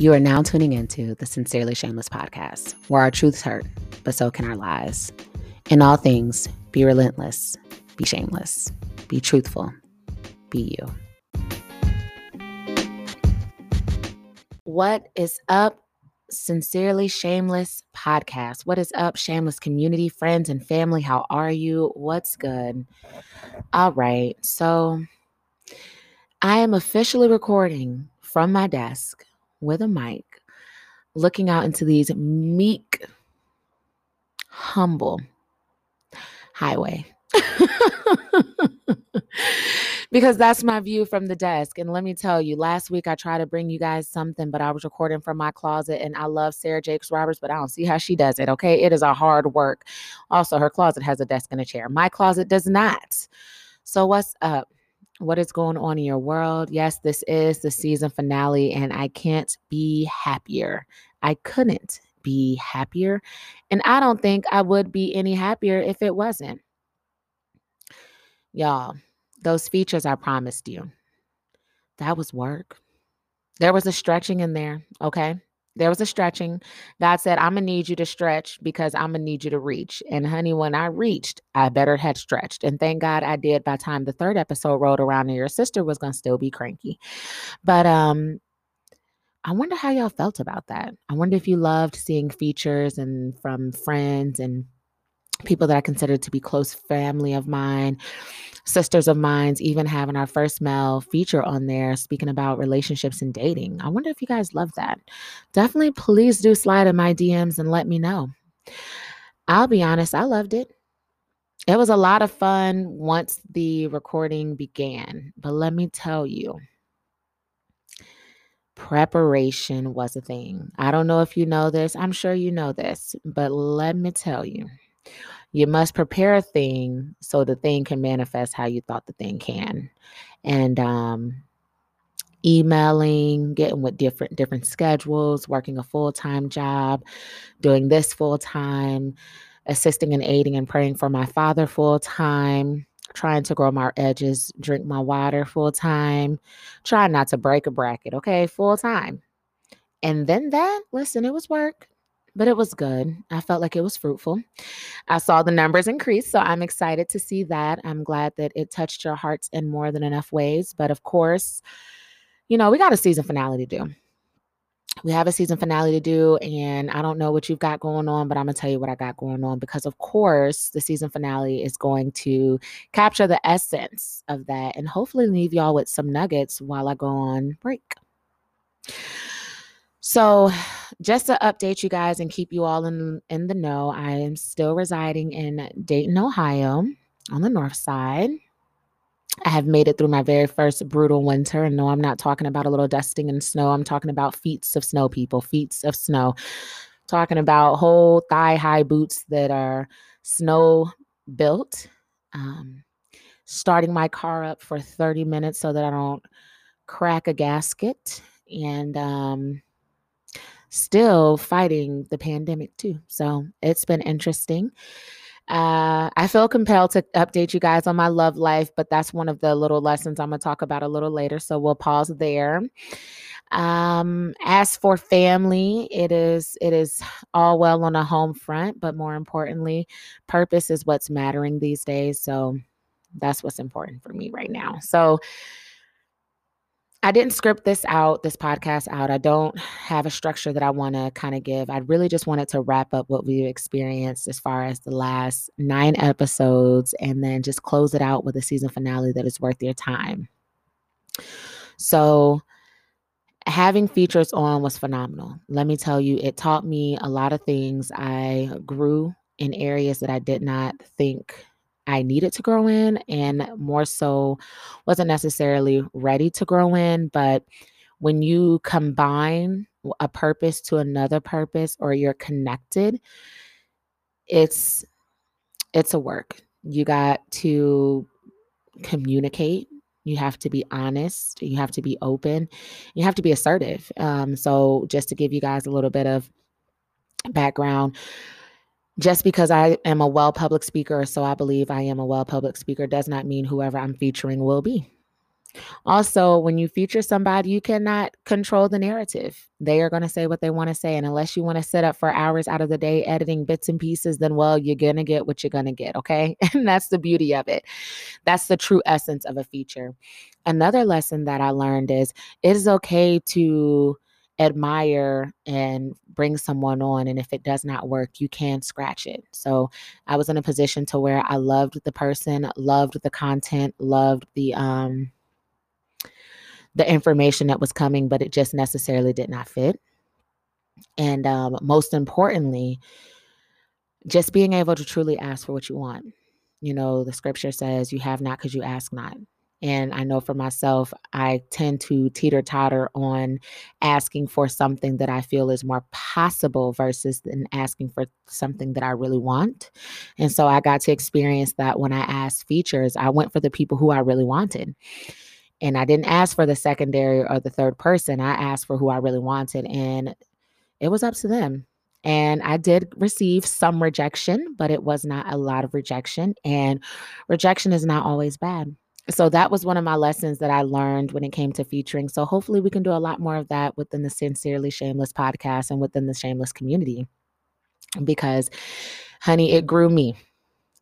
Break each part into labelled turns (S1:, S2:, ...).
S1: You are now tuning into the Sincerely Shameless podcast, where our truths hurt, but so can our lies. In all things, be relentless, be shameless, be truthful, be you. What is up, Sincerely Shameless podcast? What is up, Shameless community, friends, and family? How are you? What's good? All right. So, I am officially recording from my desk with a mic, looking out into these meek, humble highway. because that's my view from the desk. And let me tell you, last week I tried to bring you guys something, but I was recording from my closet. And I love Sarah Jakes Roberts, but I don't see how she does it. Okay. It is a hard work. Also, her closet has a desk and a chair. My closet does not. So, what's up? What is going on in your world. Yes, this is the season finale, and I can't be happier. I couldn't be happier. And I don't think I would be any happier if it wasn't. Y'all, those features I promised you, that was work. There was a stretching in there, okay? There was a stretching. God said, I'm gonna need you to stretch because I'm gonna need you to reach. And honey, when I reached, I better had stretched. And thank God I did by the time the third episode rolled around and your sister was gonna still be cranky. But um I wonder how y'all felt about that. I wonder if you loved seeing features and from friends and people that I consider to be close family of mine, sisters of mine, even having our first male feature on there speaking about relationships and dating. I wonder if you guys love that. Definitely please do slide in my DMs and let me know. I'll be honest, I loved it. It was a lot of fun once the recording began, but let me tell you, preparation was a thing. I don't know if you know this, I'm sure you know this, but let me tell you you must prepare a thing so the thing can manifest how you thought the thing can. And um, emailing, getting with different different schedules, working a full-time job, doing this full-time, assisting and aiding and praying for my father full-time, trying to grow my edges, drink my water full-time, trying not to break a bracket, okay, full-time. And then that, listen, it was work but it was good. I felt like it was fruitful. I saw the numbers increase, so I'm excited to see that. I'm glad that it touched your hearts in more than enough ways. But of course, you know, we got a season finale to do. We have a season finale to do, and I don't know what you've got going on, but I'm gonna tell you what I got going on because, of course, the season finale is going to capture the essence of that and hopefully leave y'all with some nuggets while I go on break. So, just to update you guys and keep you all in in the know, I am still residing in Dayton, Ohio, on the north side. I have made it through my very first brutal winter. And no, I'm not talking about a little dusting and snow. I'm talking about feet of snow, people, feet of snow. Talking about whole thigh high boots that are snow built. Um, starting my car up for 30 minutes so that I don't crack a gasket. And um, still fighting the pandemic too. So it's been interesting. Uh, I feel compelled to update you guys on my love life, but that's one of the little lessons I'm going to talk about a little later. So we'll pause there. Um, as for family, it is it is all well on a home front, but more importantly, purpose is what's mattering these days. So that's what's important for me right now. So I didn't script this out, this podcast out. I don't have a structure that I want to kind of give. I really just wanted to wrap up what we've experienced as far as the last nine episodes and then just close it out with a season finale that is worth your time. So, having features on was phenomenal. Let me tell you, it taught me a lot of things. I grew in areas that I did not think I needed to grow in, and more so wasn't necessarily ready to grow in. But when you combine a purpose to another purpose or you're connected, it's it's a work. You got to communicate. You have to be honest. You have to be open. You have to be assertive. Um, so, just to give you guys a little bit of background, just because I am a well public speaker, so I believe I am a well public speaker, does not mean whoever I'm featuring will be. Also, when you feature somebody, you cannot control the narrative. They are going to say what they want to say. And unless you want to sit up for hours out of the day editing bits and pieces, then, well, you're going to get what you're going to get. Okay. And that's the beauty of it. That's the true essence of a feature. Another lesson that I learned is it is okay to admire and bring someone on and if it does not work you can scratch it so i was in a position to where i loved the person loved the content loved the um the information that was coming, but it just necessarily did not fit. And um, most importantly, just being able to truly ask for what you want. You know, the scripture says, You have not because you ask not. And I know for myself, I tend to teeter totter on asking for something that I feel is more possible versus than asking for something that I really want. And so I got to experience that when I asked features, I went for the people who I really wanted. And I didn't ask for the secondary or the third person. I asked for who I really wanted. And it was up to them. And I did receive some rejection, but it was not a lot of rejection. And rejection is not always bad. So that was one of my lessons that I learned when it came to featuring. So hopefully we can do a lot more of that within the Sincerely Shameless podcast and within the Shameless community. Because, honey, it grew me.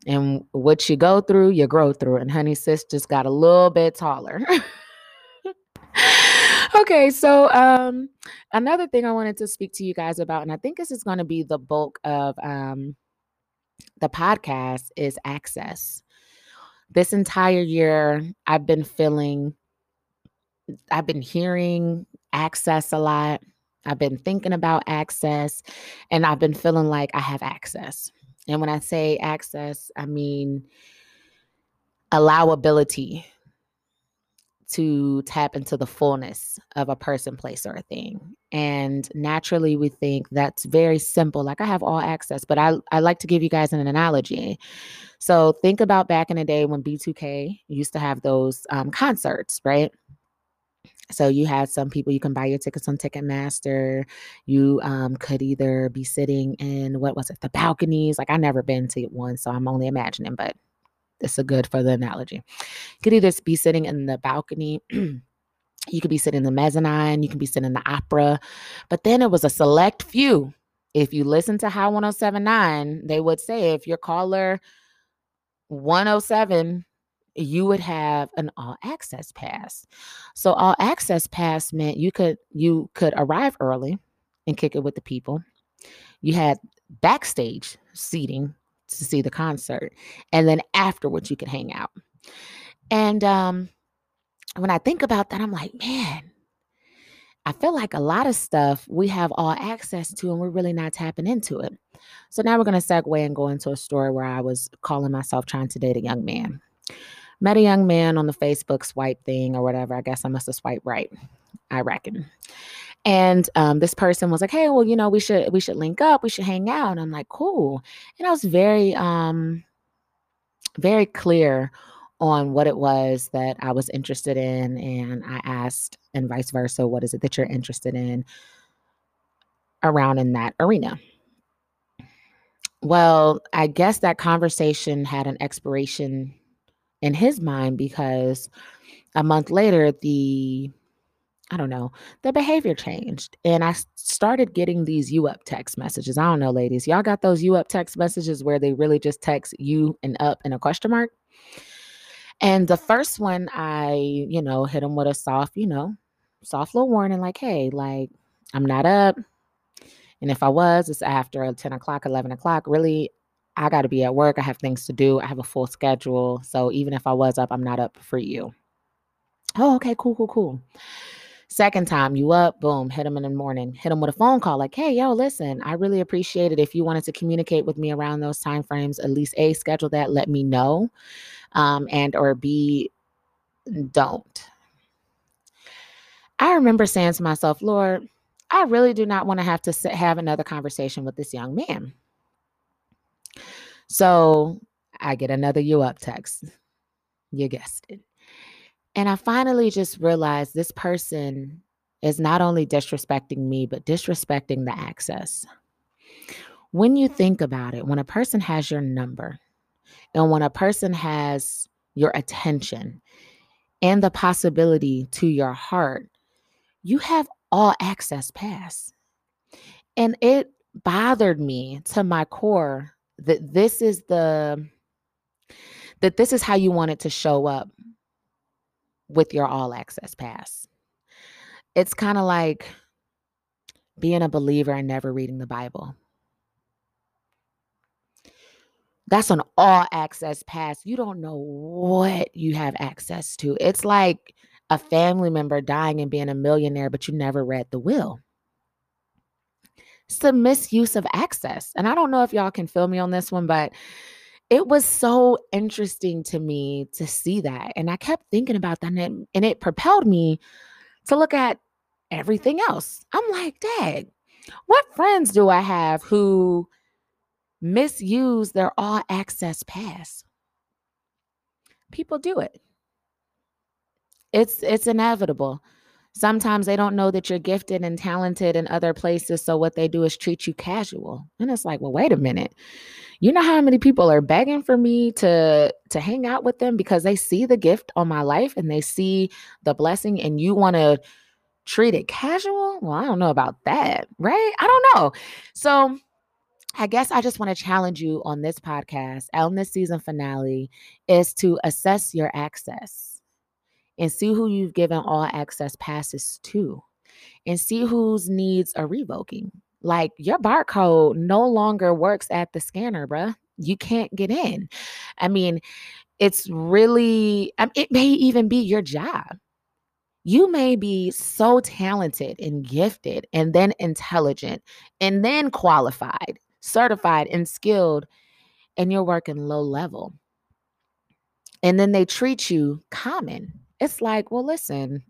S1: And what you go through, you grow through. And honey sis just got a little bit taller. okay, so um another thing I wanted to speak to you guys about, and I think this is going to be the bulk of um the podcast, is access. This entire year, I've been feeling, I've been hearing access a lot. I've been thinking about access, and I've been feeling like I have access. And when I say access, I mean allowability to tap into the fullness of a person, place, or a thing. And naturally, we think that's very simple. Like I have all access, but I, I like to give you guys an analogy. So think about back in the day when B2K used to have those um, concerts, right? So you had some people you can buy your tickets on Ticketmaster. You um, could either be sitting in what was it, the balconies? Like I never been to one, so I'm only imagining, but it's a good for the analogy. You could either be sitting in the balcony. you could be sitting in the mezzanine. You can be sitting in the opera. But then it was a select few. If you listen to High 1079, they would say if your caller 107 you would have an all access pass. So all access pass meant you could you could arrive early and kick it with the people. You had backstage seating to see the concert and then afterwards you could hang out. And um when I think about that I'm like, man, I feel like a lot of stuff we have all access to and we're really not tapping into it. So now we're going to segue and go into a story where I was calling myself trying to date a young man met a young man on the Facebook swipe thing or whatever. I guess I must have swiped right. I reckon. And um, this person was like, "Hey, well, you know, we should we should link up. We should hang out." And I'm like, "Cool." And I was very um, very clear on what it was that I was interested in, and I asked, and vice versa, what is it that you're interested in around in that arena? Well, I guess that conversation had an expiration in his mind because a month later the I don't know, the behavior changed. And I started getting these you up text messages. I don't know, ladies. Y'all got those you up text messages where they really just text you and up and a question mark? And the first one, I, you know, hit him with a soft, you know, soft little warning, like, hey, like, I'm not up. And if I was, it's after 10 o'clock, 11 o'clock. Really, I got to be at work. I have things to do. I have a full schedule. So even if I was up, I'm not up for you. Oh, okay, cool, cool, cool. Second time, you up, boom, hit them in the morning. Hit them with a phone call, like, hey, yo, listen, I really appreciate it. If you wanted to communicate with me around those time frames, at least A, schedule that, let me know. Um, and or B, don't. I remember saying to myself, Lord, I really do not want to have to sit, have another conversation with this young man. So I get another you up text. You guessed it. And I finally just realized this person is not only disrespecting me, but disrespecting the access. When you think about it, when a person has your number and when a person has your attention, and the possibility to your heart, you have all access pass. And it bothered me to my core that this is the that this is how you want it to show up with your all access pass. It's kind of like being a believer and never reading the Bible. That's an all access pass. You don't know what you have access to. It's like a family member dying and being a millionaire, but you never read the will. It's the misuse of access. And I don't know if y'all can feel me on this one, but it was so interesting to me to see that. And I kept thinking about that, and it, and it propelled me to look at everything else. I'm like, Dad, what friends do I have who misuse their all access pass? People do it. It's it's inevitable. Sometimes they don't know that you're gifted and talented in other places. So what they do is treat you casual. And it's like, well, wait a minute. You know how many people are begging for me to to hang out with them because they see the gift on my life and they see the blessing and you want to treat it casual? Well, I don't know about that, right? I don't know. So I guess I just want to challenge you on this podcast, on this season finale, is to assess your access and see who you've given all access passes to and see whose needs are revoking. Like your barcode no longer works at the scanner, bruh. You can't get in. I mean, it's really, it may even be your job. You may be so talented and gifted and then intelligent and then qualified, certified, and skilled, and you're working low level. And then they treat you common it's like, well, listen,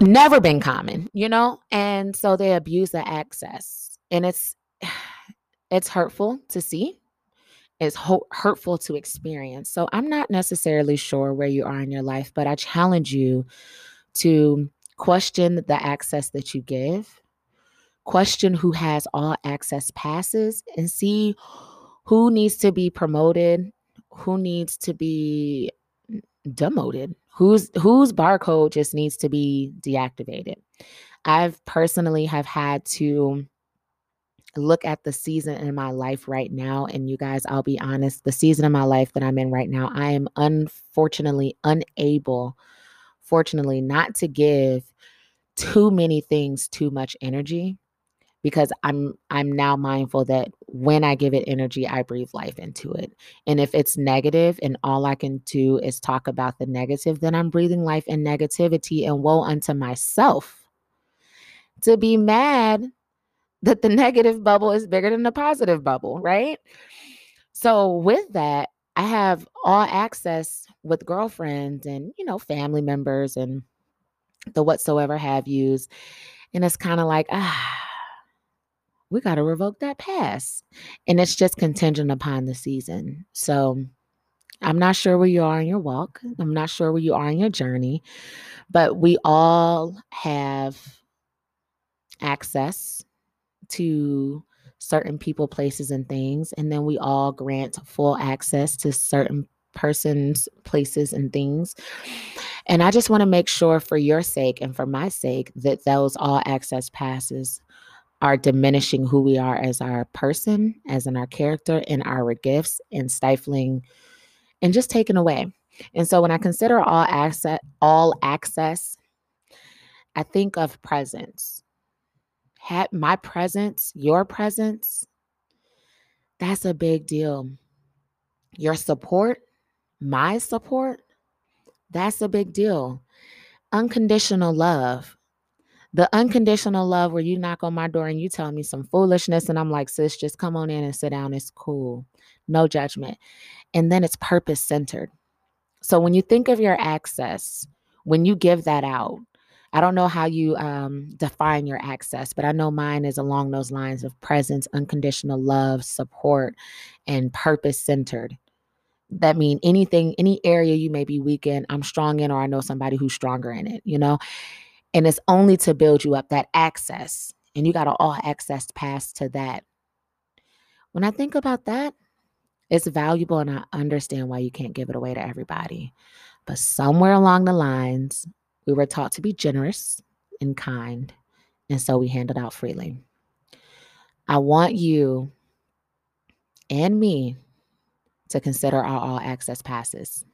S1: never been common, you know? And so they abuse the access. And it's it's hurtful to see. It's ho- hurtful to experience. So I'm not necessarily sure where you are in your life, but I challenge you to question the access that you give, question who has all access passes, and see who needs to be promoted, who needs to be demoted. Whose whose barcode just needs to be deactivated. I've personally have had to look at the season in my life right now and you guys i'll be honest the season of my life that i'm in right now i am unfortunately unable fortunately not to give too many things too much energy because I'm I'm now mindful that when I give it energy, I breathe life into it. And if it's negative and all I can do is talk about the negative, then I'm breathing life and negativity and woe unto myself. To be mad that the negative bubble is bigger than the positive bubble, right? So with that, I have all access with girlfriends and, you know, family members and the whatsoever have yous. And it's kind of like, ah, we got to revoke that pass. And it's just contingent upon the season. So I'm not sure where you are in your walk. I'm not sure where you are in your journey, but we all have access to certain people, places, and things. And then we all grant full access to certain persons, places, and things. And I just want to make sure for your sake and for my sake that those all access passes are diminishing who we are as our person, as in our character, and our gifts, and stifling and just taken away. And so when I consider all access, all access, I think of presence. Had my presence, your presence, that's a big deal. Your support, my support, that's a big deal. Unconditional love, the unconditional love where you knock on my door and you tell me some foolishness and I'm like, sis, just come on in and sit down. It's cool. No judgment. And then it's purpose centered. So when you think of your access, when you give that out, I don't know how you um, define your access, but I know mine is along those lines of presence, unconditional love, support, and purpose centered. That mean anything, any area you may be weak in, I'm strong in, or I know somebody who's stronger in it, you know? And it's only to build you up that access. And you got to all access pass to that. When I think about that, It's valuable, and I understand why you can't give it away to everybody. But somewhere along the lines, we were taught to be generous and kind, and so we handed out freely. I want you and me to consider our all access passes.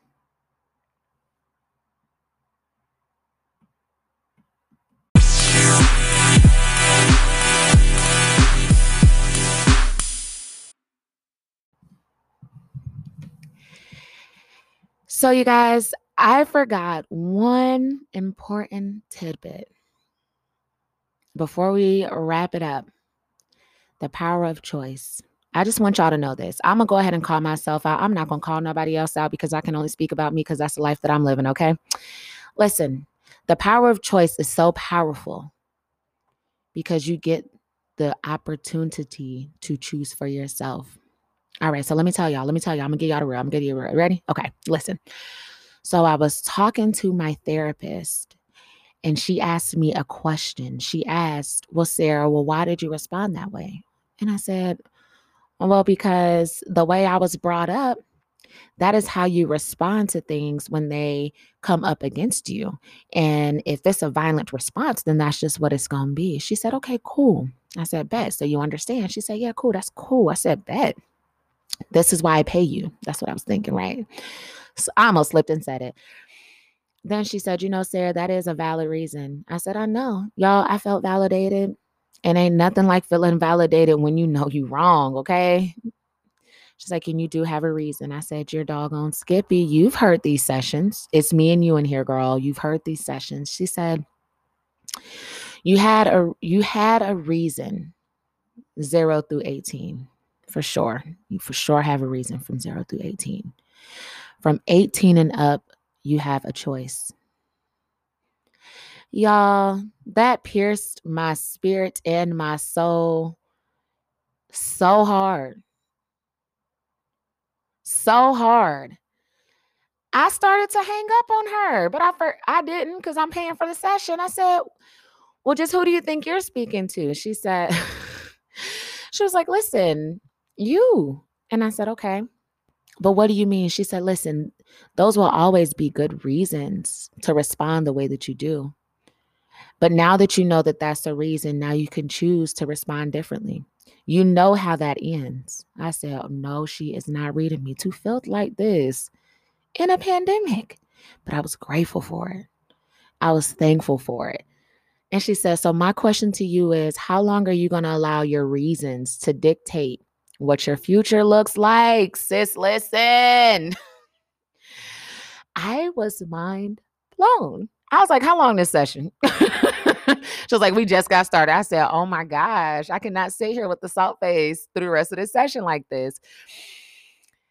S1: So, you guys, I forgot one important tidbit before we wrap it up the power of choice. I just want y'all to know this. I'm going to go ahead and call myself out. I'm not going to call nobody else out because I can only speak about me because that's the life that I'm living, okay? Listen, the power of choice is so powerful because you get the opportunity to choose for yourself. All right, so let me tell y'all. Let me tell y'all. I'm gonna give y'all the real. I'm gonna you real. Ready? Okay, listen. So I was talking to my therapist, and she asked me a question. She asked, "Well, Sarah, well, why did you respond that way?" And I said, "Well, because the way I was brought up, that is how you respond to things when they come up against you. And if it's a violent response, then that's just what it's going to be. She said, Okay, cool. I said, Bet. So you understand? She said, Yeah, cool. That's cool. I said, Bet. This is why I pay you. That's what I was thinking, right? So I almost slipped and said it. Then she said, You know, Sarah, that is a valid reason. I said, I know. Y'all, I felt validated. And ain't nothing like feeling validated when you know you wrong, okay? She's like, and you do have a reason. I said, You're doggone Skippy. You've heard these sessions. It's me and you in here, girl. You've heard these sessions. She said, You had a you had a reason, zero through 18. For sure. You for sure have a reason from zero through 18. From 18 and up, you have a choice. Y'all, that pierced my spirit and my soul so hard so hard. I started to hang up on her, but I for, I didn't because I'm paying for the session. I said, "Well, just who do you think you're speaking to?" She said, "She was like, listen, you." And I said, "Okay." But what do you mean? She said, "Listen, those will always be good reasons to respond the way that you do. But now that you know that that's the reason, now you can choose to respond differently. You know how that ends. I said, oh, No, she is not reading me to felt like this in a pandemic. But I was grateful for it. I was thankful for it. And she said, So, my question to you is how long are you going to allow your reasons to dictate what your future looks like? Sis, listen. I was mind blown. I was like, How long this session? she was like, we just got started. I said, oh my gosh, I cannot sit here with the salt face through the rest of this session like this.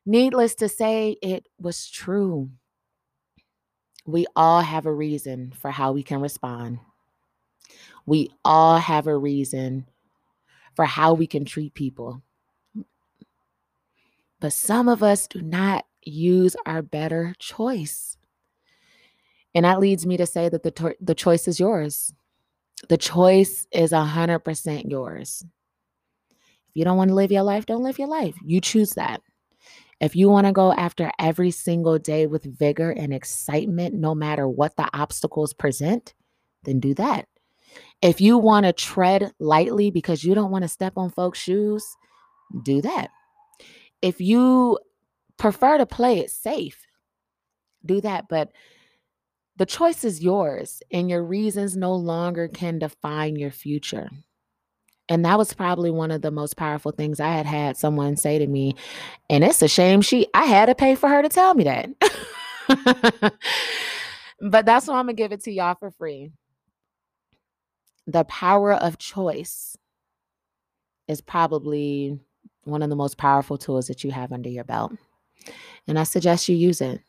S1: Needless to say, it was true. We all have a reason for how we can respond. We all have a reason for how we can treat people. But some of us do not use our better choice. And that leads me to say that the, to- the choice is yours. The choice is 100% yours. If you don't want to live your life, don't live your life. You choose that. If you want to go after every single day with vigor and excitement, no matter what the obstacles present, then do that. If you want to tread lightly because you don't want to step on folks' shoes, do that. If you prefer to play it safe, do that. But the choice is yours, and your reasons no longer can define your future. And that was probably one of the most powerful things I had had someone say to me. And it's a shame she I had to pay for her to tell me that. but that's why I'm going to give it to y'all for free. The power of choice is probably one of the most powerful tools that you have under your belt. And I suggest you use it.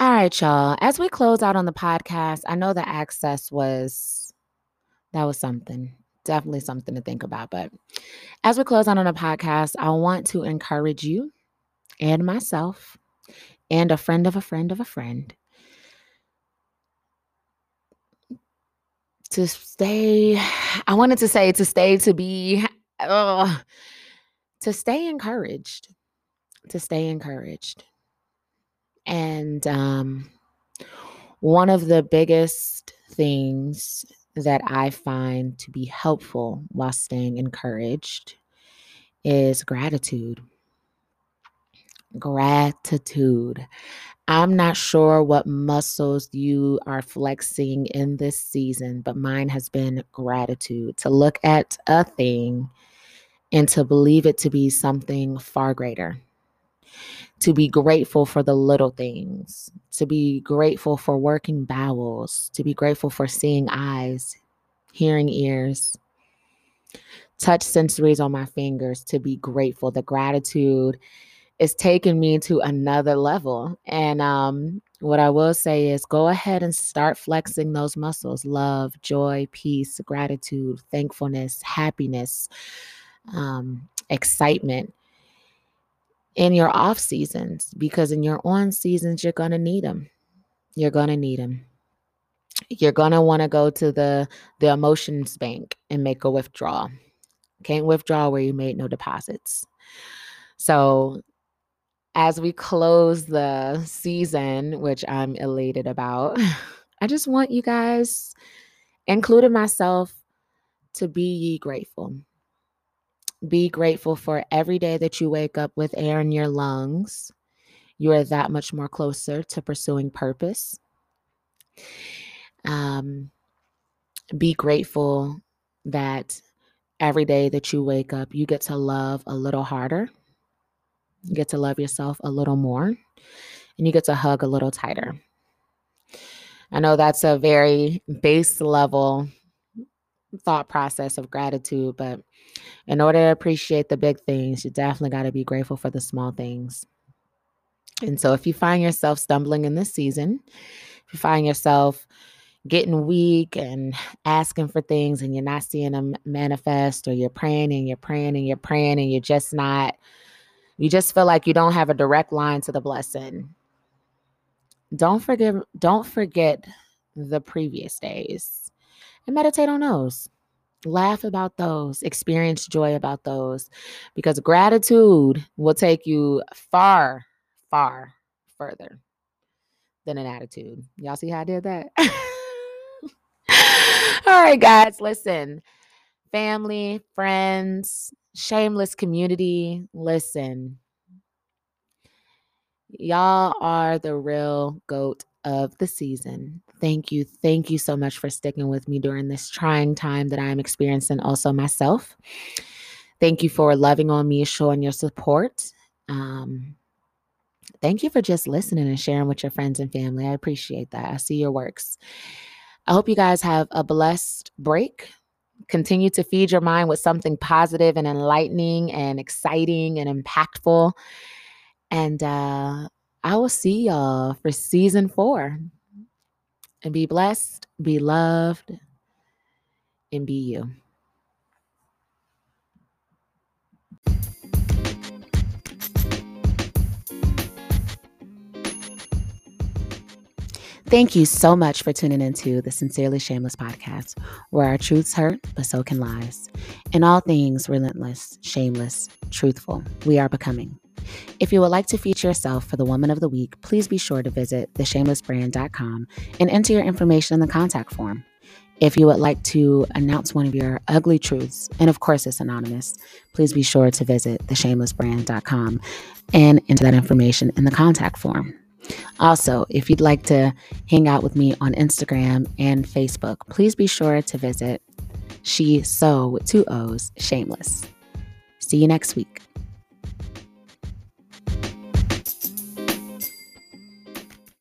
S1: All right, y'all. As we close out on the podcast, I know the access was that was something. Definitely something to think about. But as we close out on the podcast, I want to encourage you and myself and a friend of a friend of a friend to stay, I wanted to say to stay, to be, uh, to stay encouraged, to stay encouraged. And um, one of the biggest things that I find to be helpful while staying encouraged is gratitude. Gratitude. I'm not sure what muscles you are flexing in this season, but mine has been gratitude to look at a thing and to believe it to be something far greater. To be grateful for the little things, to be grateful for working bowels, to be grateful for seeing eyes, hearing ears, touch sensories on my fingers, to be grateful. The gratitude is taking me to another level. And um, what I will say is go ahead and start flexing those muscles love, joy, peace, gratitude, thankfulness, happiness, um, excitement in your off seasons because in your on seasons, you're going to need them. You're going to need them. You're going to want to go to the, the emotions bank and make a withdrawal. Can't withdraw where you made no deposits. So as we close the season, which I'm elated about, I just want you guys, including myself, to be ye grateful. Be grateful for every day that you wake up with air in your lungs. You are that much more closer to pursuing purpose. Um, be grateful that every day that you wake up, you get to love a little harder you get to love yourself a little more and you get to hug a little tighter. I know that's a very base level thought process of gratitude, but in order to appreciate the big things, you definitely got to be grateful for the small things. And so, if you find yourself stumbling in this season, if you find yourself getting weak and asking for things and you're not seeing them manifest, or you're praying and you're praying and you're praying and you're just not you just feel like you don't have a direct line to the blessing. Don't forget don't forget the previous days and meditate on those. Laugh about those, experience joy about those because gratitude will take you far, far further than an attitude. Y'all see how I did that? All right, guys, listen. Family, friends, shameless community, listen. Y'all are the real goat of the season. Thank you. Thank you so much for sticking with me during this trying time that I'm experiencing, also myself. Thank you for loving on me, showing your support. Um, thank you for just listening and sharing with your friends and family. I appreciate that. I see your works. I hope you guys have a blessed break continue to feed your mind with something positive and enlightening and exciting and impactful. And uh, I will see y'all for season four. And be blessed, be loved, and be you. Thank you so much for tuning into the Sincerely Shameless podcast, where our truths hurt, but so can lies. In all things, relentless, shameless, truthful, we are becoming. If you would like to feature yourself for the Woman of the Week, please be sure to visit theshamelessbrand.com and enter your information in the contact form. If you would like to announce one of your ugly truths, and of course it's anonymous, please be sure to visit theshamelessbrand.com and enter that information in the contact form. Also, if you'd like to hang out with me on Instagram and Facebook, please be sure to visit She So with two O's Shameless. See you next week.